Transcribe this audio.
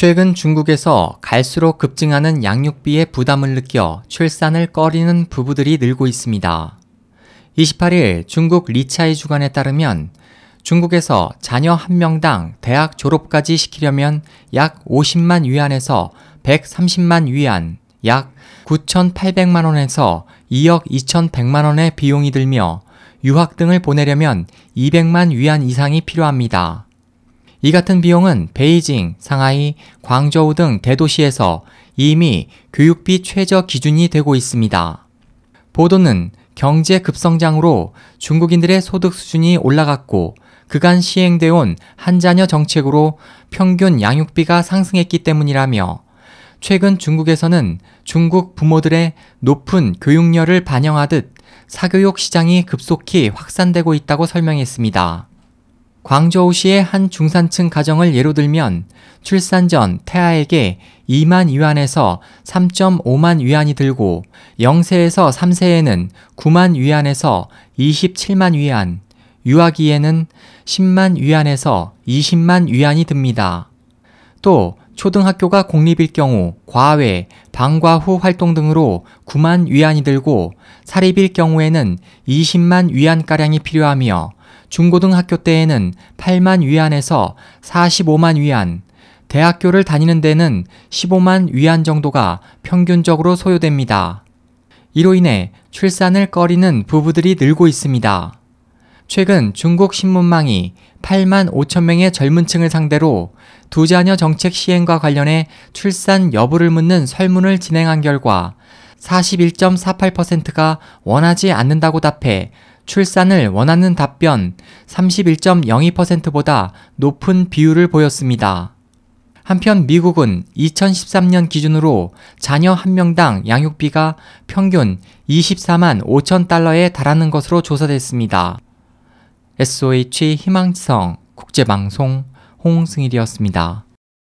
최근 중국에서 갈수록 급증하는 양육비의 부담을 느껴 출산을 꺼리는 부부들이 늘고 있습니다. 28일 중국 리차이 주간에 따르면 중국에서 자녀 한 명당 대학 졸업까지 시키려면 약 50만 위안에서 130만 위안, 약 9,800만 원에서 2억 2,100만 원의 비용이 들며 유학 등을 보내려면 200만 위안 이상이 필요합니다. 이 같은 비용은 베이징, 상하이, 광저우 등 대도시에서 이미 교육비 최저 기준이 되고 있습니다. 보도는 경제 급성장으로 중국인들의 소득 수준이 올라갔고 그간 시행되어 온 한자녀 정책으로 평균 양육비가 상승했기 때문이라며 최근 중국에서는 중국 부모들의 높은 교육열을 반영하듯 사교육 시장이 급속히 확산되고 있다고 설명했습니다. 광저우시의 한 중산층 가정을 예로 들면 출산 전 태아에게 2만 위안에서 3.5만 위안이 들고 0세에서 3세에는 9만 위안에서 27만 위안, 유아기에는 10만 위안에서 20만 위안이 듭니다. 또 초등학교가 공립일 경우 과외, 방과 후 활동 등으로 9만 위안이 들고 사립일 경우에는 20만 위안가량이 필요하며 중고등학교 때에는 8만 위안에서 45만 위안, 대학교를 다니는 데는 15만 위안 정도가 평균적으로 소요됩니다. 이로 인해 출산을 꺼리는 부부들이 늘고 있습니다. 최근 중국 신문망이 8만 5천 명의 젊은 층을 상대로 두 자녀 정책 시행과 관련해 출산 여부를 묻는 설문을 진행한 결과 41.48%가 원하지 않는다고 답해 출산을 원하는 답변 31.02%보다 높은 비율을 보였습니다. 한편 미국은 2013년 기준으로 자녀 한 명당 양육비가 평균 24만 5천 달러에 달하는 것으로 조사됐습니다. SOH 희망지성 국제방송 홍승일이었습니다.